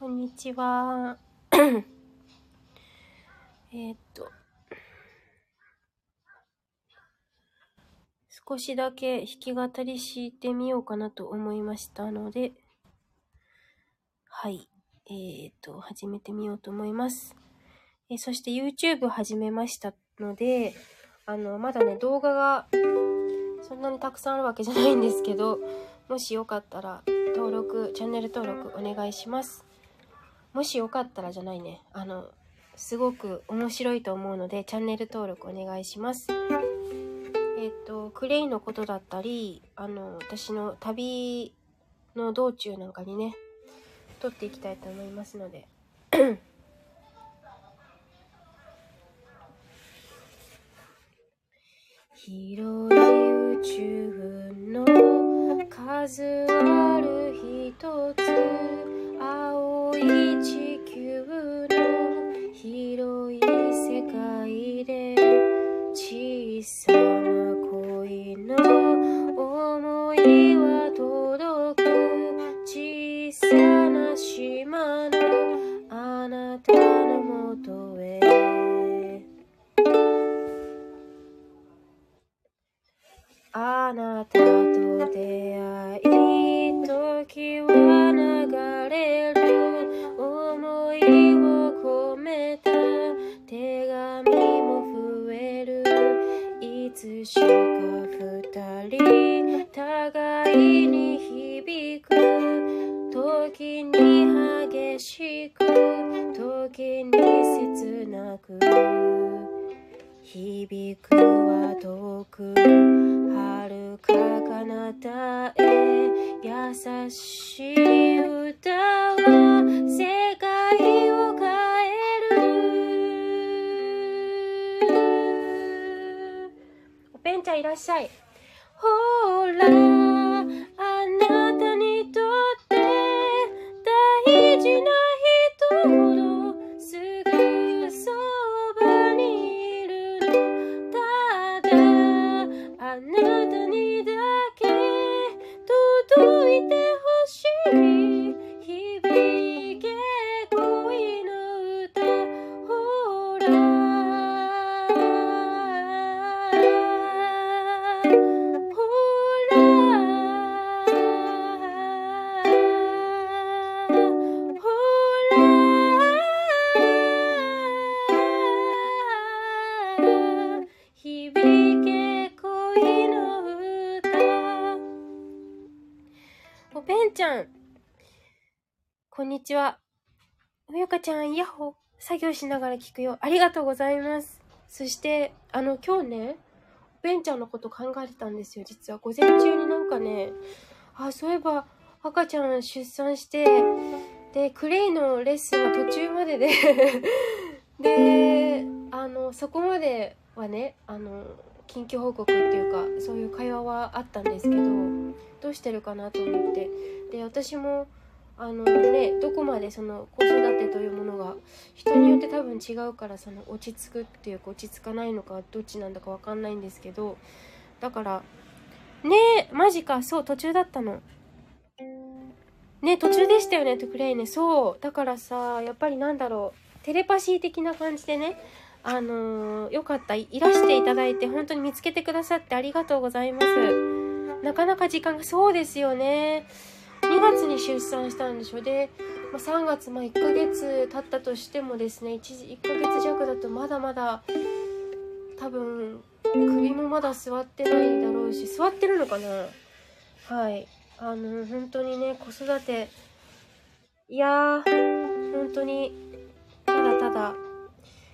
こんにちは。えっと、少しだけ弾き語りしてみようかなと思いましたので、はい。えー、っと、始めてみようと思います。えー、そして YouTube 始めましたので、あの、まだね、動画がそんなにたくさんあるわけじゃないんですけど、もしよかったら登録、チャンネル登録お願いします。もしよかったらじゃないね。あの、すごく面白いと思うので、チャンネル登録お願いします。えっ、と、クレイのことだったり、あの、私の旅の道中なんかにね、撮っていきたいと思いますので。広い宇宙の数ある一つ青い地作業しながら聞くよ。ありがとうございます。そしてあの今日ねおべんちゃんのこと考えてたんですよ。実は午前中になんかねあそういえば赤ちゃん出産してでクレイのレッスンは途中までで であのそこまではねあの緊急報告っていうかそういう会話はあったんですけどどうしてるかなと思って。で私もあのねどこまでその子育てというものが人によって多分違うからその落ち着くっていうか落ち着かないのかどっちなんだかわかんないんですけどだからねえマジかそう途中だったの。ね途中でしたよねトクレイねそうだからさやっぱりなんだろうテレパシー的な感じでねあのーよかったいいらしていただいて本当に見つけてくださってありがとうございます。なかなか時間がそうですよね。2月に出産したんでしょで、まあ、3月まあ1ヶ月経ったとしてもですね 1, 1ヶ月弱だとまだまだ多分首もまだ座ってないだろうし座ってるのかな。はい。あの本当にね子育て。いやー本当にただただ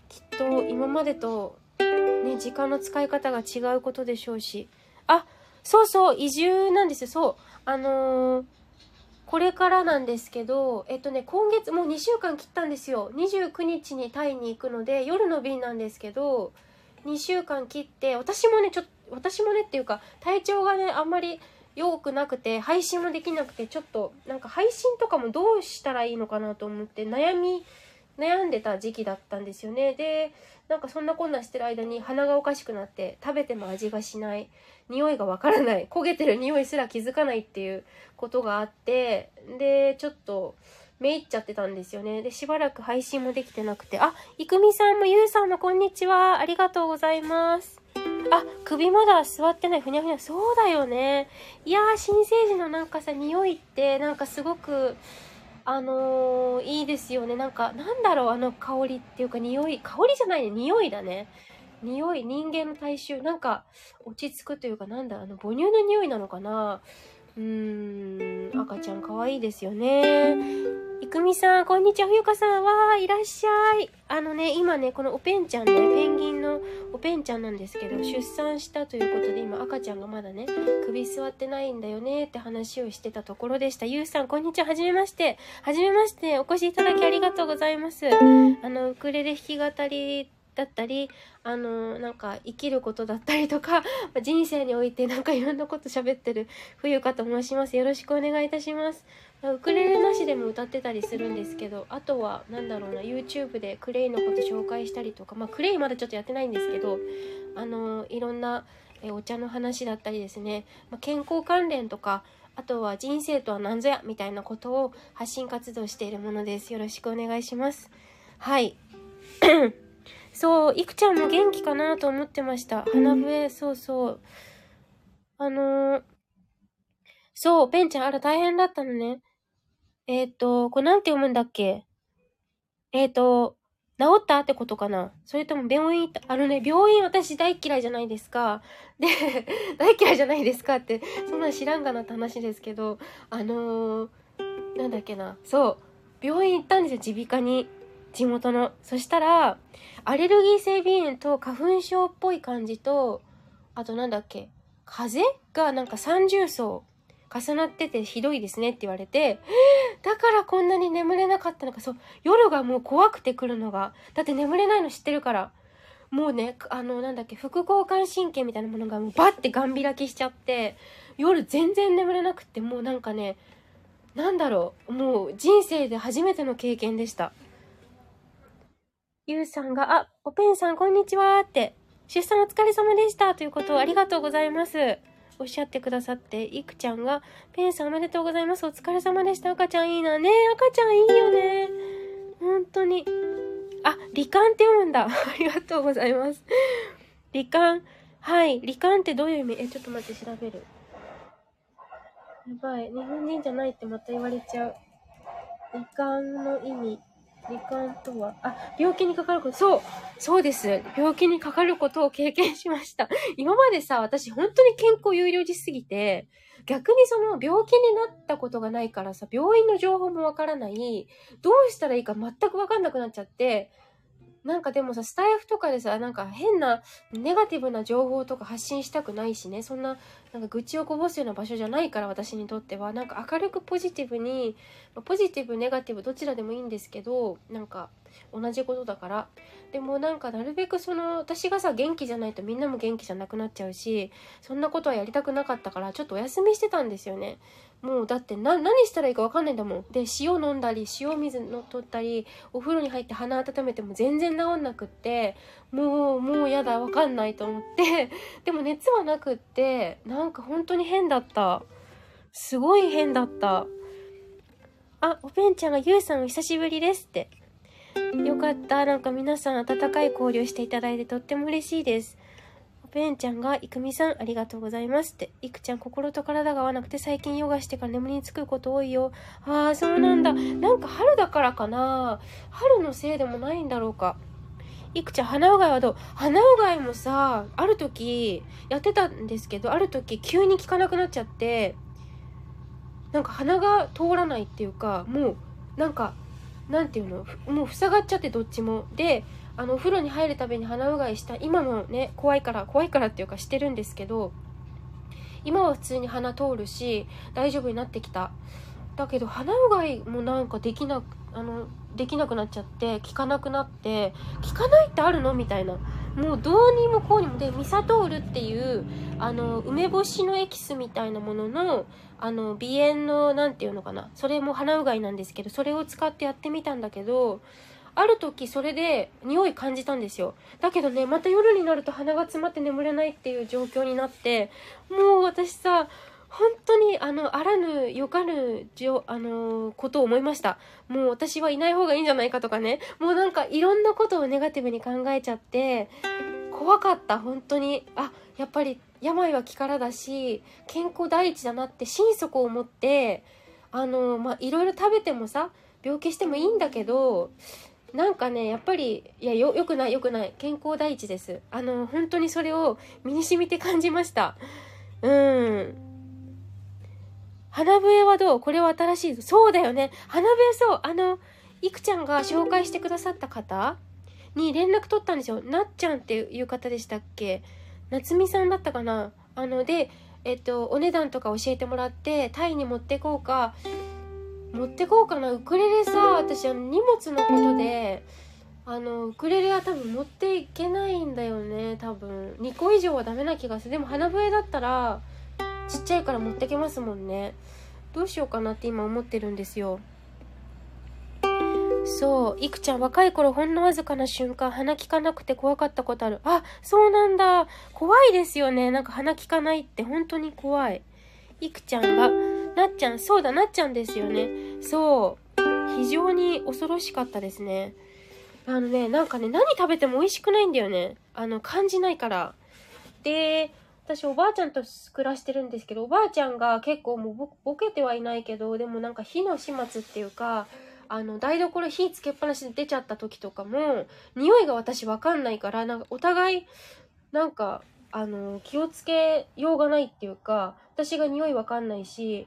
きっと今までとね時間の使い方が違うことでしょうし。あそうそう移住なんですよ。そう。あのーこれからなんですけど、えっとね、今月もう2週間切ったんですよ。29日にタイに行くので、夜の便なんですけど、2週間切って、私もね、ちょっと、私もねっていうか、体調がね、あんまり良くなくて、配信もできなくて、ちょっと、なんか配信とかもどうしたらいいのかなと思って、悩み、悩んでた時期だったんですよね。で、なんかそんなこんなしてる間に鼻がおかしくなって、食べても味がしない。匂いがわからない焦げてる匂いすら気づかないっていうことがあってでちょっとめいっちゃってたんですよね。で、しばらく配信もできてなくて。あ、いくみさんもゆうさんもこんにちは。ありがとうございます。あ、首まだ座ってない。ふにゃふにゃ。そうだよね。いやー、新生児のなんかさ、匂いって、なんかすごく、あのー、いいですよね。なんか、なんだろう、あの香りっていうか匂い。香りじゃないね。匂いだね。匂い、人間の体臭。なんか、落ち着くというか、なんだ、あの、母乳の匂いなのかなうーん、赤ちゃん可愛いですよね。いくみさん、こんにちは、ふゆかさん。わー、いらっしゃい。あのね、今ね、このおペンちゃんね、ペンギンのおペンちゃんなんですけど、出産したということで、今赤ちゃんがまだね、首座ってないんだよねって話をしてたところでした。ゆうさん、こんにちは、はじめまして。はじめまして、お越しいただきありがとうございます。あの、ウクレレ弾き語りだったり、あの、なんか生きることだったりとか、人生においてなんかいろんなこと喋ってる冬香と申します。よろしくお願いいたします。ウクレレなしでも歌ってたりするんですけど、あとは、なんだろうな、YouTube でクレイのこと紹介したりとか、まあ、クレイまだちょっとやってないんですけど、あの、いろんなえお茶の話だったりですね、まあ、健康関連とか、あとは人生とは何ぞやみたいなことを発信活動しているものです。よろしくお願いします。はい。そう、いくちゃんも元気かなと思ってました。花笛、そうそう。あのー、そう、ペンちゃん、あら大変だったのね。えっ、ー、と、これなんて読むんだっけ？えっ、ー、と、治ったってことかな？それとも病院あのね、病院私大嫌いじゃないですか。で、大嫌いじゃないですかって、そんな知らんがなって話ですけど、あのー、なんだっけな？そう、病院行ったんですよ、耳鼻科に。地元の。そしたら、アレルギー性鼻炎と花粉症っぽい感じと、あとなんだっけ、風邪がなんか三重層重なっててひどいですねって言われて、だからこんなに眠れなかったのか、そう、夜がもう怖くて来るのが。だって眠れないの知ってるから。もうね、あの、なんだっけ、副交感神経みたいなものがもうバッてガン開きしちゃって、夜全然眠れなくって、もうなんかね、なんだろう、もう人生で初めての経験でした。ゆうさんが、あ、おペンさんこんにちはって、出産お疲れ様でしたということをありがとうございます。おっしゃってくださって、いくちゃんが、ペンさんおめでとうございます。お疲れ様でした。赤ちゃんいいな。ね赤ちゃんいいよね。本当に。あ、罹患って読むんだ。ありがとうございます。罹患。はい。罹患ってどういう意味？え、ちょっと待って、調べる。やばい。日本人じゃないってまた言われちゃう。罹患の意味。罹患とは、あ、病気にかかること、そう、そうです。病気にかかることを経験しました。今までさ、私本当に健康有料児すぎて、逆にその病気になったことがないからさ、病院の情報もわからない、どうしたらいいか全くわかんなくなっちゃって、なんかでもさ、スタイフとかでさ、なんか変なネガティブな情報とか発信したくないしね、そんな、なんか愚痴をこぼすような場所じゃないから私にとっては、なんか明るくポジティブに、ポジティブ、ネガティブどちらでもいいんですけど、なんか同じことだから。でもなんかなるべくその、私がさ、元気じゃないとみんなも元気じゃなくなっちゃうし、そんなことはやりたくなかったから、ちょっとお休みしてたんですよね。もうだって、何したらいいかわかんないんだもん。で、塩飲んだり、塩水の取ったり、お風呂に入って鼻温めても全然治んなくって、もう、もうやだ、わかんないと思って、でも熱はなくって、なんか本当に変だった。すごい変だった。あ、おべんちゃんがゆうさんお久しぶりですって。よかった。なんか皆さん温かい交流していただいてとっても嬉しいです。ペンちゃんが、いくみさん、ありがとうございますって。いくちゃん、心と体が合わなくて最近ヨガしてから眠りにつくこと多いよ。ああ、そうなんだ。なんか春だからかな。春のせいでもないんだろうか。いくちゃん、鼻うがいはどう？鼻うがいもさ、ある時、やってたんですけど、ある時急に効かなくなっちゃって、なんか鼻が通らないっていうか、もう、なんか、なんていうの？もう塞がっちゃってどっちも。で、あのお風呂に入るたびに鼻うがいした今もね怖いから怖いからっていうかしてるんですけど今は普通に鼻通るし大丈夫になってきた。だけど鼻うがいもなんかできなあのできなくなっちゃって効かなくなって効かないってあるのみたいな。もうどうにもこうにもでミサトールっていうあの梅干しのエキスみたいなもののあの鼻炎の何て言うのかな。それも鼻うがいなんですけどそれを使ってやってみたんだけどある時それで匂い感じたんですよ。だけどね、また夜になると鼻が詰まって眠れないっていう状況になって、もう私さ、本当に、あの、あらぬ、よかぬ、じょ、あのー、ことを思いました。もう私はいない方がいいんじゃないかとかね。もうなんかいろんなことをネガティブに考えちゃって、怖かった、本当に。あ、やっぱり病は気からだし、健康第一だなって心底思って、あの、まあ、いろいろ食べてもさ、病気してもいいんだけど、なんかね、やっぱり、いや、よ、よくない、よくない。健康第一です。あの、本当にそれを身に染みて感じました。うん。花笛はどう？これは新しい。そうだよね。花笛そう。あの、いくちゃんが紹介してくださった方に連絡取ったんですよ。なっちゃんっていう方でしたっけ？夏美さんだったかな？あの、で、えっと、お値段とか教えてもらって、タイに持ってこうか、持ってこうかな。ウクレレさ、私、あの、荷物のことで、あの、ウクレレは多分持っていけないんだよね、多分。2個以上はダメな気がする。でも、花笛だったら、ちっちゃいから持ってけますもんね。どうしようかなって今思ってるんですよ。そう。いくちゃん若い頃ほんのわずかな瞬間鼻利かなくて怖かったことある。あそうなんだ。怖いですよね。なんか鼻利かないって。本当に怖い。いくちゃんがなっちゃんそうだなっちゃんですよね。そう。非常に恐ろしかったですね。あのねなんかね何食べても美味しくないんだよね。あの感じないから。で私おばあちゃんと暮らしてるんですけど、おばあちゃんが結構もうボケてはいないけど、でもなんか火の始末っていうか、あの、台所火つけっぱなしで出ちゃった時とかも、匂いが私わかんないから、なんかお互い、なんか、あの、気をつけようがないっていうか、私が匂いわかんないし、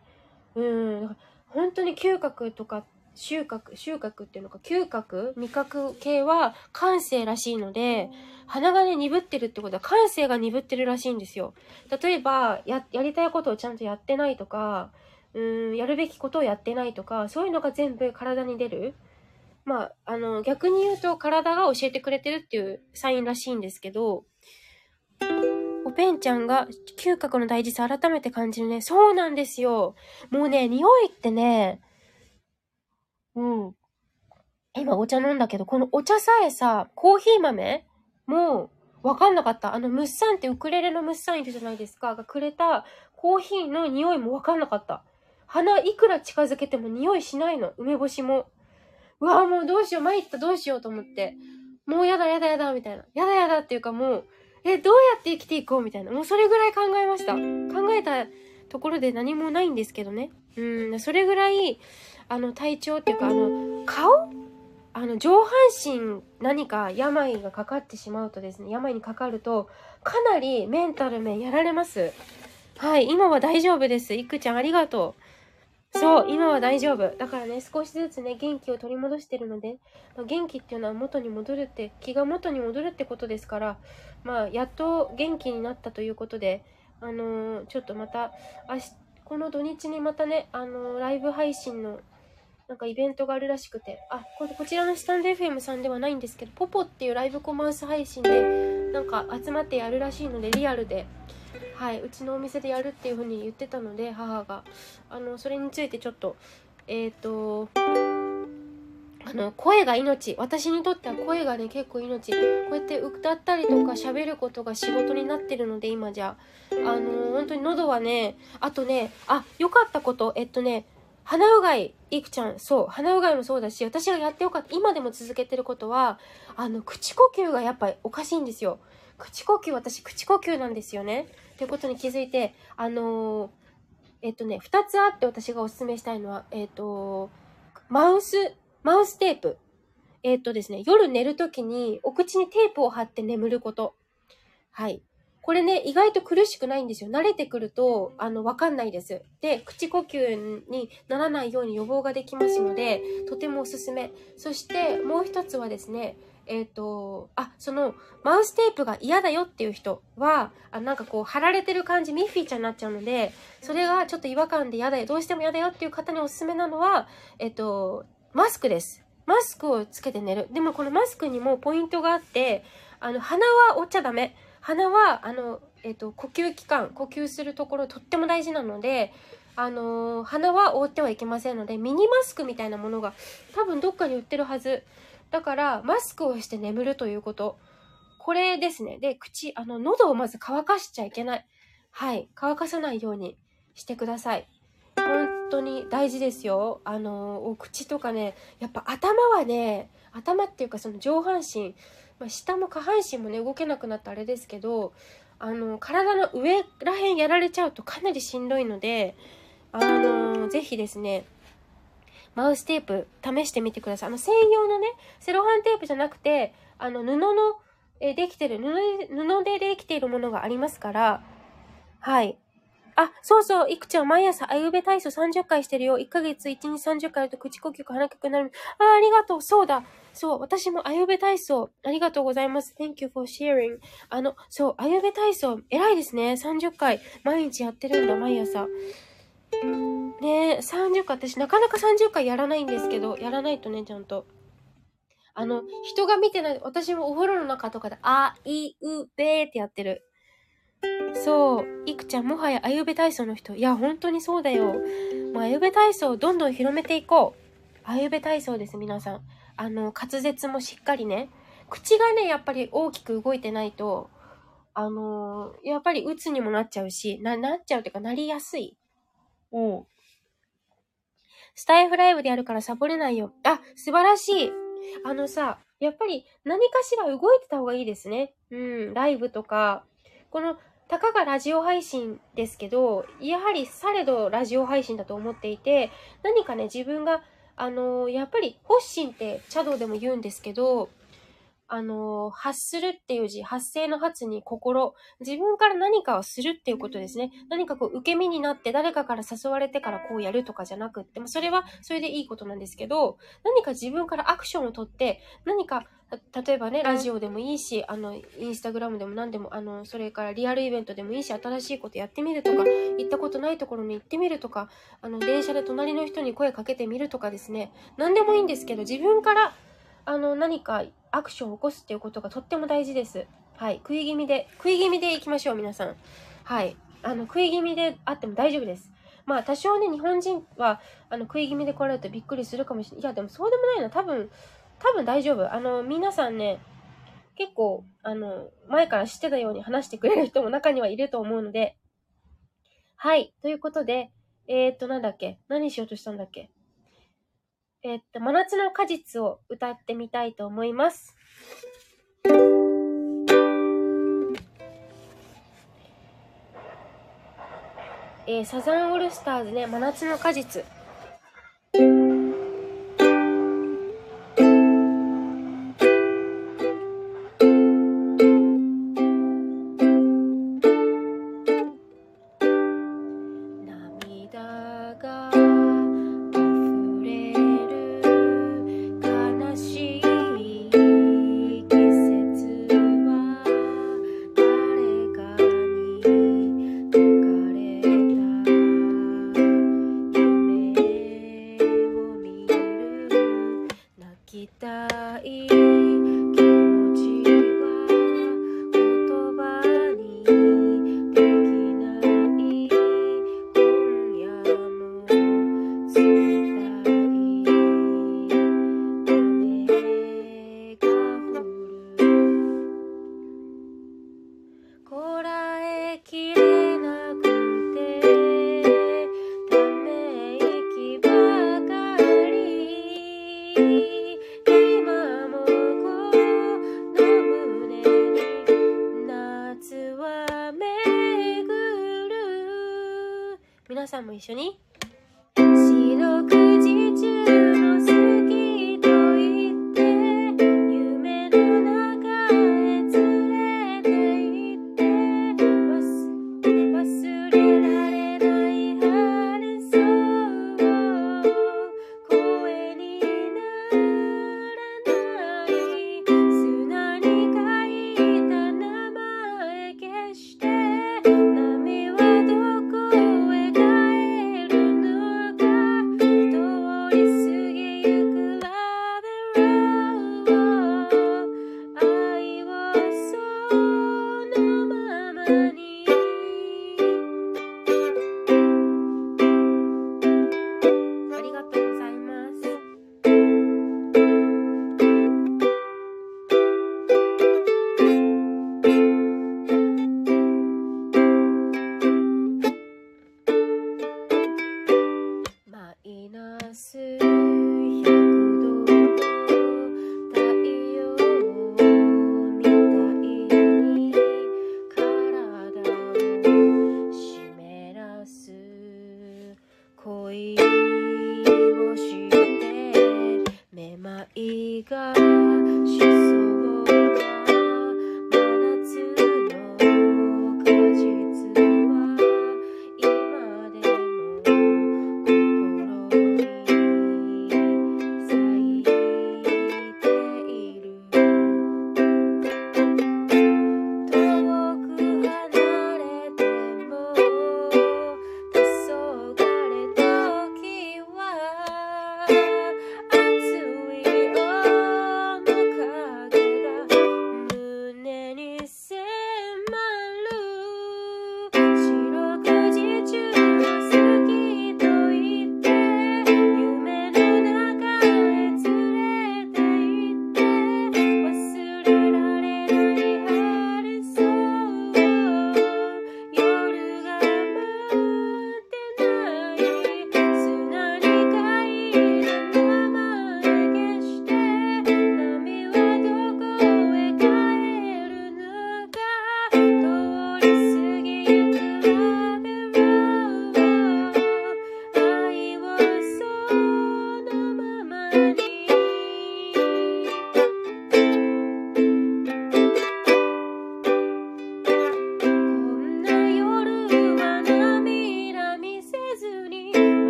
うん、本当に嗅覚とか収穫、収穫っていうのか、嗅覚味覚系は感性らしいので、鼻がね、鈍ってるってことは感性が鈍ってるらしいんですよ。例えば、や、りたいことをちゃんとやってないとか、うん、やるべきことをやってないとか、そういうのが全部体に出る。まあ、あの、逆に言うと体が教えてくれてるっていうサインらしいんですけど、ペンちゃんが嗅覚の大事さ改めて感じるね。そうなんですよ。もうね、匂いってね、うん。今お茶飲んだけど、このお茶さえさ、コーヒー豆もうわかんなかった。あの、ムッサンってウクレレのムッサンいるじゃないですか。がくれたコーヒーの匂いもわかんなかった。鼻いくら近づけても匂いしないの。梅干しも。うわぁ、もうどうしよう。参ったどうしようと思って。もうやだやだやだみたいな。やだやだっていうかもう、え、どうやって生きていこうみたいな。もうそれぐらい考えました。考えたところで何もないんですけどね。うん、それぐらい、あの、体調っていうか、あの、顔？あの、上半身何か病がかかってしまうとですね、病にかかると、かなりメンタル面やられます。はい、今は大丈夫です。いくちゃんありがとう。そう、今は大丈夫。だからね、少しずつね、元気を取り戻してるので、まあ、元気っていうのは元に戻るって、気が元に戻るってことですから、まあ、やっと元気になったということで、あのー、ちょっとまた、明日、この土日にまたね、あのー、ライブ配信のなんかイベントがあるらしくて、あ、ここちらのスタンド FM さんではないんですけど、ポポっていうライブコマース配信で、なんか集まってやるらしいので、リアルで、はい、うちのお店でやるっていう風に言ってたので、母が、あの、それについてちょっと、えっ、ー、と、あの、声が命。私にとっては声がね、結構命。こうやって歌ったりとか喋ることが仕事になってるので、今じゃ。あの、本当に喉はね、あとね、あ、良かったこと、えっとね、鼻うがい、いくちゃん、そう、鼻うがいもそうだし、私がやってよかった、今でも続けてることは、あの、口呼吸がやっぱりおかしいんですよ。口呼吸、私、口呼吸なんですよね。っていうことに気づいて、あのー、えっとね、二つあって私がお勧めしたいのは、えっと、マウス、マウステープ。えっとですね、夜寝るときにお口にテープを貼って眠ること。はい。これね、意外と苦しくないんですよ。慣れてくると、あの、わかんないです。で、口呼吸にならないように予防ができますので、とてもおすすめ。そして、もう一つはですね、えっ、ー、と、あ、その、マウステープが嫌だよっていう人は、あなんかこう、貼られてる感じ、ミッフィーちゃんになっちゃうので、それがちょっと違和感で嫌だよ、どうしても嫌だよっていう方におすすめなのは、えっ、ー、と、マスクです。マスクをつけて寝る。でもこのマスクにもポイントがあって、あの、鼻は折っちゃダメ。鼻は、あの、えっ、ー、と、呼吸器官、呼吸するところとっても大事なので、あのー、鼻は覆ってはいけませんので、ミニマスクみたいなものが多分どっかに売ってるはず。だから、マスクをして眠るということ。これですね。で、口、あの、喉をまず乾かしちゃいけない。はい。乾かさないようにしてください。当に大事ですよ。あの、お口とかね、やっぱ頭はね、頭っていうかその上半身、まあ、下も下半身もね、動けなくなったあれですけど、あの、体の上らへんやられちゃうとかなりしんどいので、あの、ぜひですね、マウステープ試してみてください。あの、専用のね、セロハンテープじゃなくて、あの、布の、えできてる、布で、布でできているものがありますから、はい。あ、そうそう、いくちゃん、毎朝、あゆべ体操30回してるよ。1ヶ月1日30回やると口呼吸か鼻曲になる。あ、ありがとう。そうだ。そう、私もあゆべ体操、ありがとうございます。Thank you for sharing. あの、そう、あゆべ体操、偉いですね。30回、毎日やってるんだ、毎朝。ねえ、30回、私なかなか30回やらないんですけど、やらないとね、ちゃんと。あの、人が見てない、私もお風呂の中とかで、あ、い、う、べーってやってる。そう。いくちゃん、もはやあゆべ体操の人。いや、本当にそうだよ。もうあゆべ体操をどんどん広めていこう。あゆべ体操です、皆さん。あの、滑舌もしっかりね。口がね、やっぱり大きく動いてないと、あのー、やっぱり鬱にもなっちゃうし、な、なっちゃうっていうか、なりやすい。うん。スタイフライブでやるからサボれないよ。あ、素晴らしい。あのさ、やっぱり何かしら動いてた方がいいですね。うん、ライブとか。このたかがラジオ配信ですけど、やはりされどラジオ配信だと思っていて、何かね、自分が、あのー、やっぱり、発信って茶道でも言うんですけど、あの、発するっていう字、発声の発に心、自分から何かをするっていうことですね。何かこう、受け身になって誰かから誘われてからこうやるとかじゃなくって、それはそれでいいことなんですけど、何か自分からアクションをとって、何か例えばね、ラジオでもいいし、あの、インスタグラムでも何でも、あの、それからリアルイベントでもいいし、新しいことやってみるとか、行ったことないところに行ってみるとか、あの、電車で隣の人に声かけてみるとかですね、何でもいいんですけど、自分から、あの、何かアクションを起こすっていうことがとっても大事です。はい。食い気味で、食い気味で行きましょう、皆さん。はい。あの、食い気味であっても大丈夫です。まあ、多少ね、日本人は、あの、食い気味で来られるとびっくりするかもしれない。いや、でもそうでもないな。多分、多分大丈夫。あの、皆さんね、結構、あの、前から知ってたように話してくれる人も中にはいると思うので、はい。ということで、えー、っと、なんだっけ？何しようとしたんだっけ？えー、っと、真夏の果実を歌ってみたいと思います。えー、サザンオールスターズね、真夏の果実。一緒に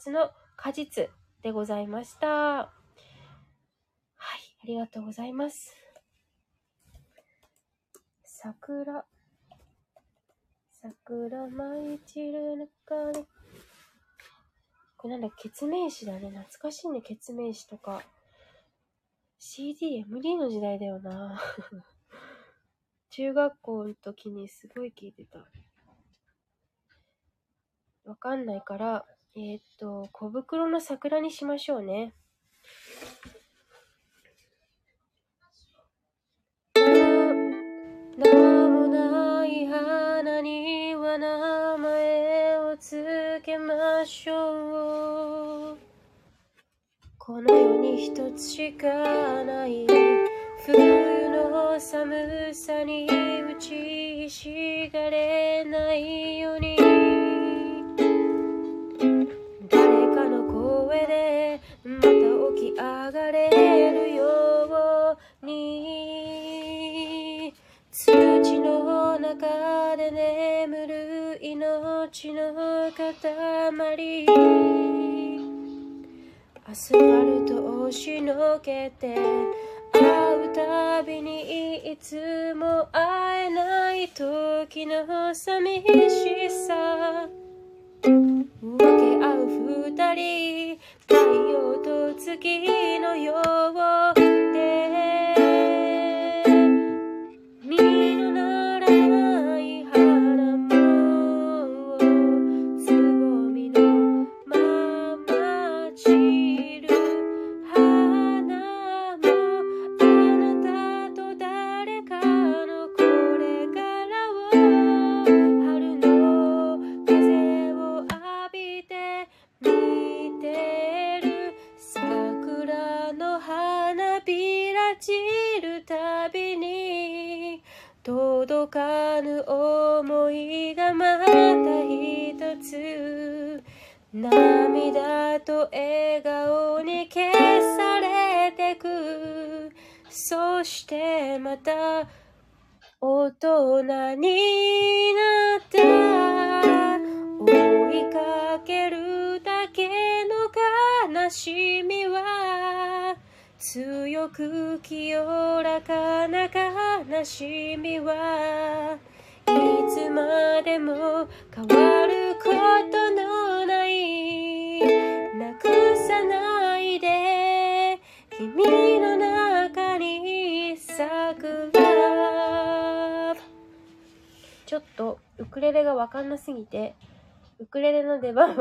夏の果実でございました。はい、ありがとうございます。桜、桜舞い散る中で、これなんだ、決名詞だね。懐かしいね、決名詞とか。CD、MD の時代だよな。中学校の時にすごい聞いてた。わかんないから、えー、っと、小袋の桜にしましょうね。名もない花には名前をつけましょう。この世に一つしかない冬の寒さに打ちひしがれないようにき上がれるように。土の中で眠る命の塊。アスファルトを押しのけて会うたびにいつも会えない時の寂しさ。分け合う二人太陽月のよう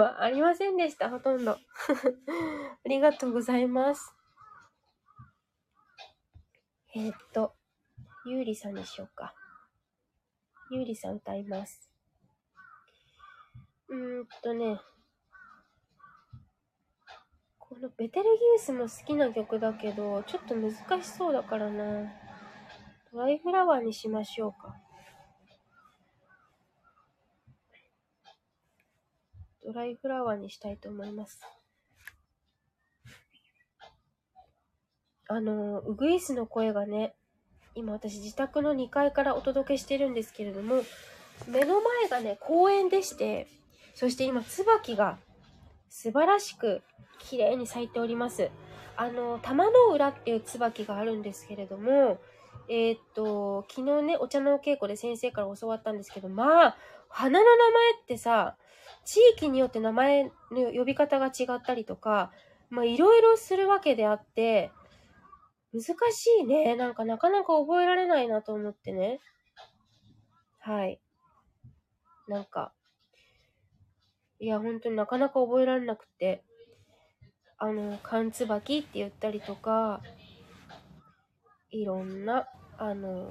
はありませんでした、ほとんど。ありがとうございます。えー、っと、ゆうりさんにしようか。ゆうりさん歌います。うーんとね、このベテルギウスも好きな曲だけど、ちょっと難しそうだからな。ドライフラワーにしましょうか。ドライフラワーにしたいと思います。あの、ウグイスの声がね、今私自宅の2階からお届けしてるんですけれども、目の前がね、公園でして、そして今、椿が素晴らしく綺麗に咲いております。あの、玉の裏っていう椿があるんですけれども、えー、っと、昨日ね、お茶のお稽古で先生から教わったんですけど、まあ、花の名前ってさ、地域によって名前の呼び方が違ったりとか、まあ、いろいろするわけであって、難しいね。なんかなかなか覚えられないなと思ってね。はい。なんか、いや、本当になかなか覚えられなくて、あの、缶つばきって言ったりとか、いろんな、あの、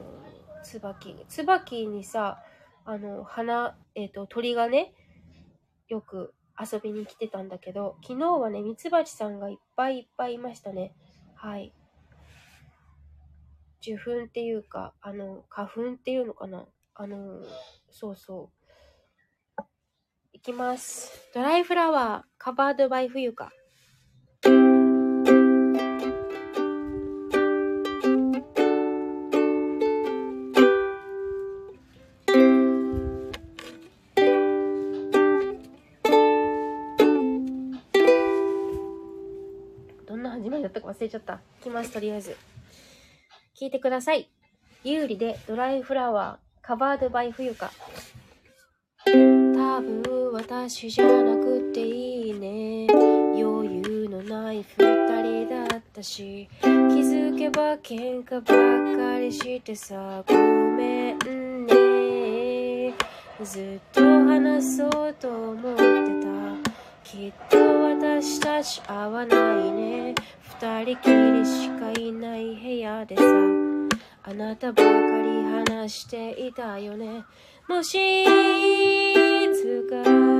つばき、つばきにさ、あの、花、えっ、ー、と、鳥がね、よく遊びに来てたんだけど、昨日はね、ミツバチさんがいっぱいいっぱいいましたね。はい。受粉っていうか、あの、花粉っていうのかな。あの、そうそう。いきます。ドライフラワー、カバードバイ冬か。忘れちゃった。来ます、とりあえず。聞いてください。有利でドライフラワー、カバードバイ冬か。多分私じゃなくていいね。余裕のない二人だったし、気づけば喧嘩ばっかりしてさ、ごめんね。ずっと話そうと思ってた。きっと私たち合わないね。二人きりしかいない部屋でさ。あなたばかり話していたよねもしいつか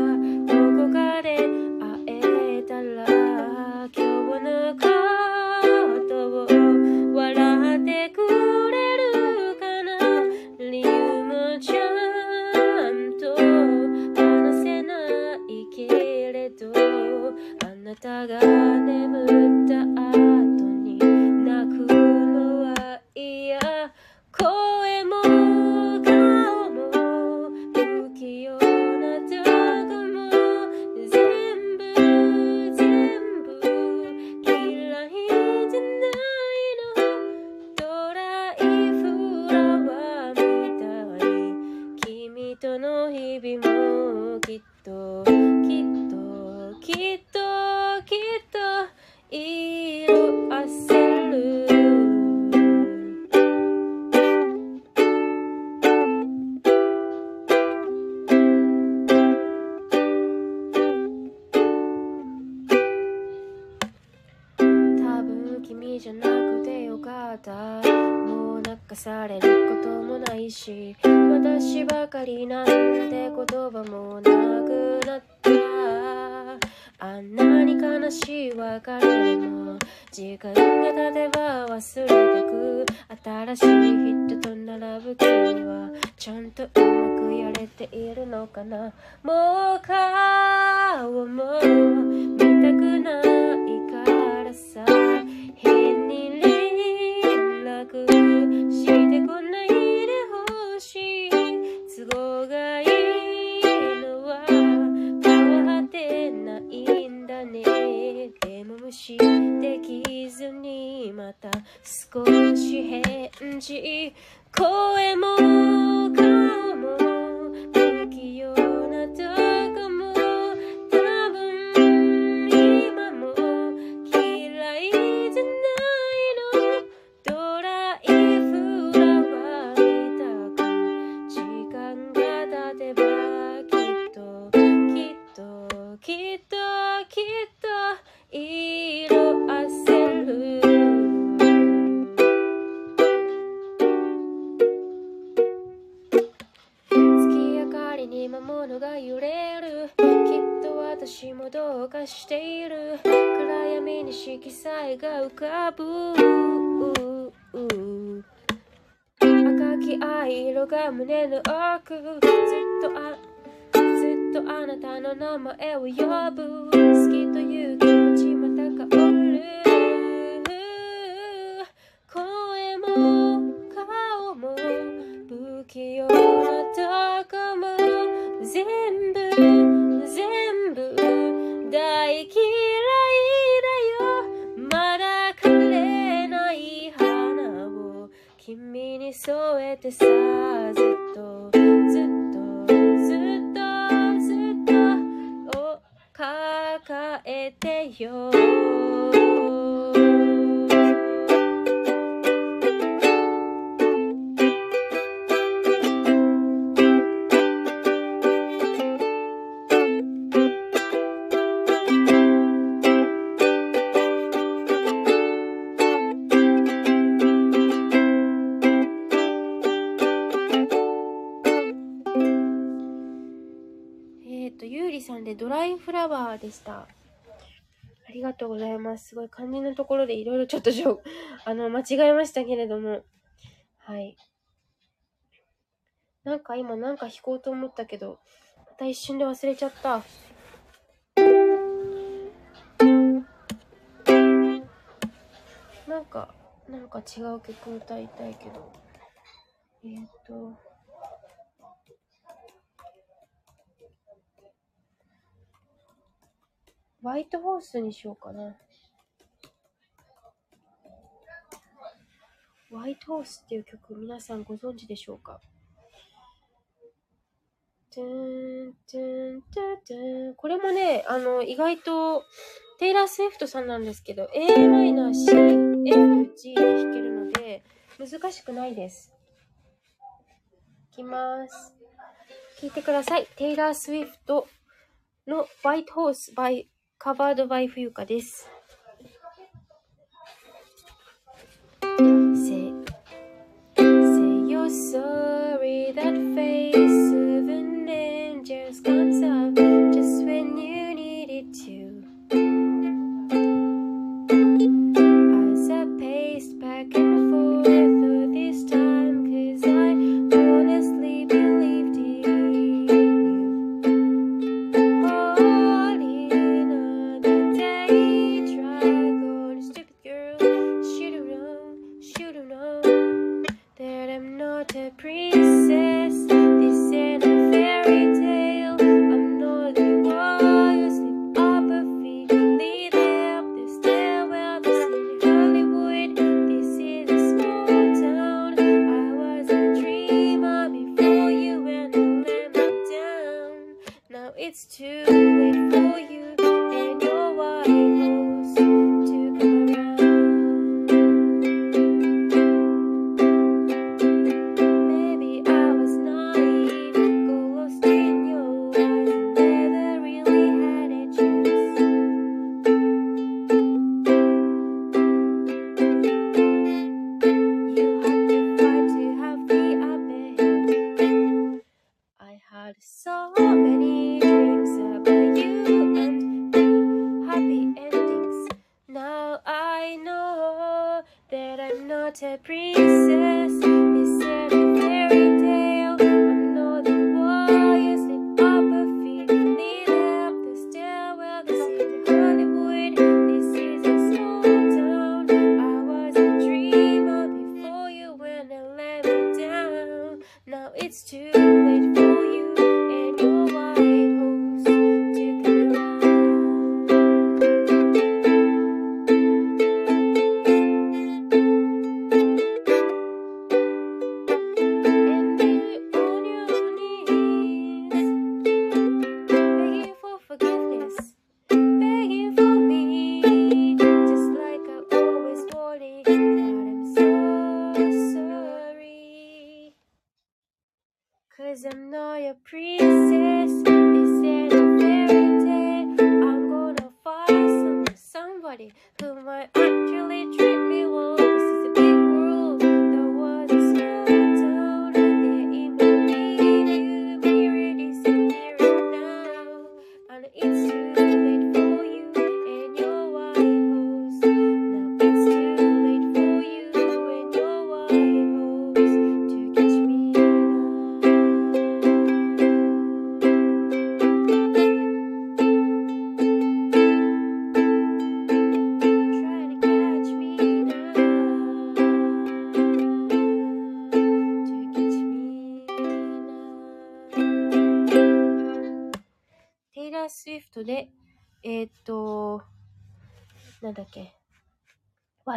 れているのかな？もう顔も見たくないからさ。変に連絡してこないでほしい。都合がいいのは変わってないんだね。でも無視できずにまた少し返事。声も顔も浮かぶ赤き藍色が胸の奥ずっとあずっとあなたの名前を呼ぶ好きというでした。ありがとうございます。すごい肝心なところでいろいろちょっとょ、あの、間違えましたけれども。はい。なんか今なんか弾こうと思ったけど、また一瞬で忘れちゃった。なんか、なんか違う曲歌いたいけど。えっ、と。ホワイトホースにしようかな。ホワイトホースっていう曲、皆さんご存知でしょうか？トゥントゥントゥントゥンこれもね、あの、意外と、テイラー・スウィフトさんなんですけど、a マイナー C、F、G で弾けるので、難しくないです。いきます。聞いてください。テイラー・スウィフトの White Horse by カバードバイ冬香です。Say, say you're sorry that face of an angel's comes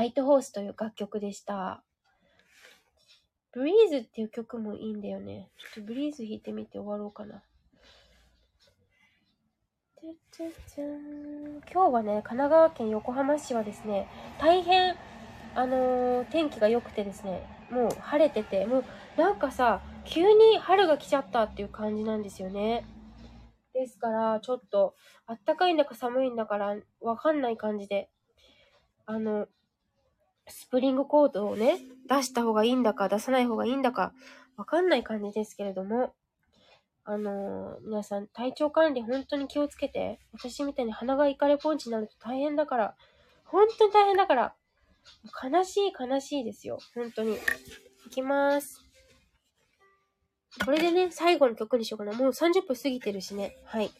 ワイトホースという楽曲でした。ブリーズっていう曲もいいんだよね。ちょっとブリーズ弾いてみて終わろうかな。今日はね、神奈川県横浜市はですね、大変、あのー天気が良くてですね、もう晴れてて、もうなんかさ、急に春が来ちゃったっていう感じなんですよね。ですから、ちょっと、あったかいんだか寒いんだから、わかんない感じで、あの、スプリングコートをね、出した方がいいんだか、出さない方がいいんだか、わかんない感じですけれども、あのー皆さん、体調管理本当に気をつけて、私みたいに鼻がイカレポンチになると大変だから、本当に大変だから、悲しい悲しいですよ、本当に。いきます。これでね、最後の曲にしようかな。もう30分過ぎてるしね。はい。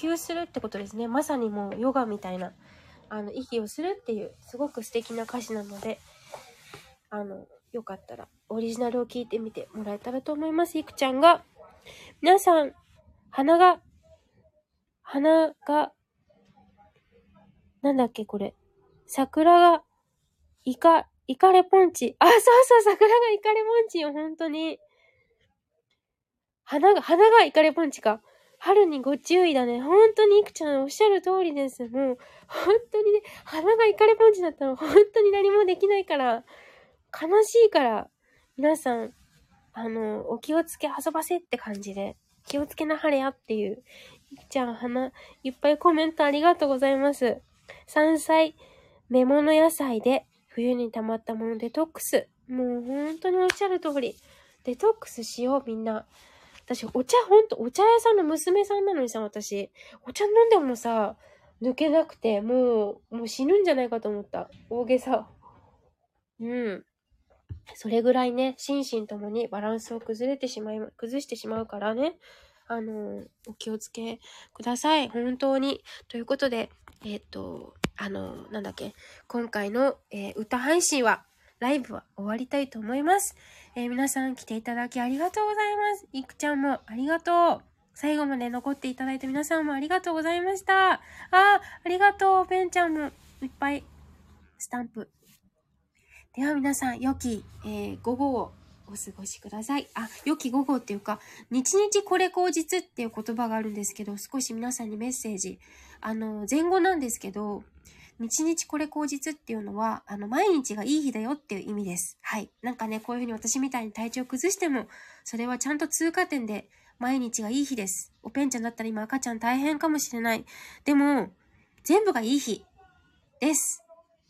あの、呼吸するってことですね。まさにもうヨガみたいな、あの、息をするっていう、すごく素敵な歌詞なので、あの、よかったら、オリジナルを聞いてみてもらえたらと思います。いくちゃんが、皆さん、鼻が、鼻が、なんだっけ、これ。桜が、イカ、イカレポンチ。あ、そうそう、桜がイカレポンチよ、本当に。花が、花がイカレポンチか。春にご注意だね。本当にいくちゃんおっしゃる通りです。もう、本当にね、花がイカレポンチだったら本当に何もできないから、悲しいから、皆さん、あの、お気をつけ遊ばせって感じで、気をつけなはれやっていう。いくちゃん、花、いっぱいコメントありがとうございます。山菜、芽物野菜で、冬に溜まったものデトックス。もう本当におっしゃる通り。デトックスしよう、みんな。私、お茶、ほんと、お茶屋さんの娘さんなのにさ、私、お茶飲んでもさ、抜けなくて、もう、もう死ぬんじゃないかと思った。大げさ。うん。それぐらいね、心身ともにバランスを崩れてしまい、崩してしまうからね、あの、お気をつけください。本当に。ということで、えっ、と、あの、なんだっけ、今回の、えー歌配信は、ライブは終わりたいと思います。えー皆さん来ていただきありがとうございます。いくちゃんもありがとう。最後まで残っていただいた皆さんもありがとうございました。あ、ありがとう。ペンちゃんもいっぱいスタンプ。では皆さん、良き、えー午後をお過ごしください。あ、良き午後っていうか、日々これ口実っていう言葉があるんですけど、少し皆さんにメッセージ。あの、前後なんですけど、日々これ口実っていうのは、あの、毎日がいい日だよっていう意味です。はい。なんかね、こういうふうに私みたいに体調崩しても、それはちゃんと通過点で、毎日がいい日です。おぺんちゃんだったら今赤ちゃん大変かもしれない。でも、全部がいい日です。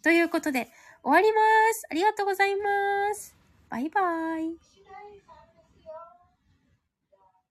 ということで、終わります。ありがとうございます。バイバーイ。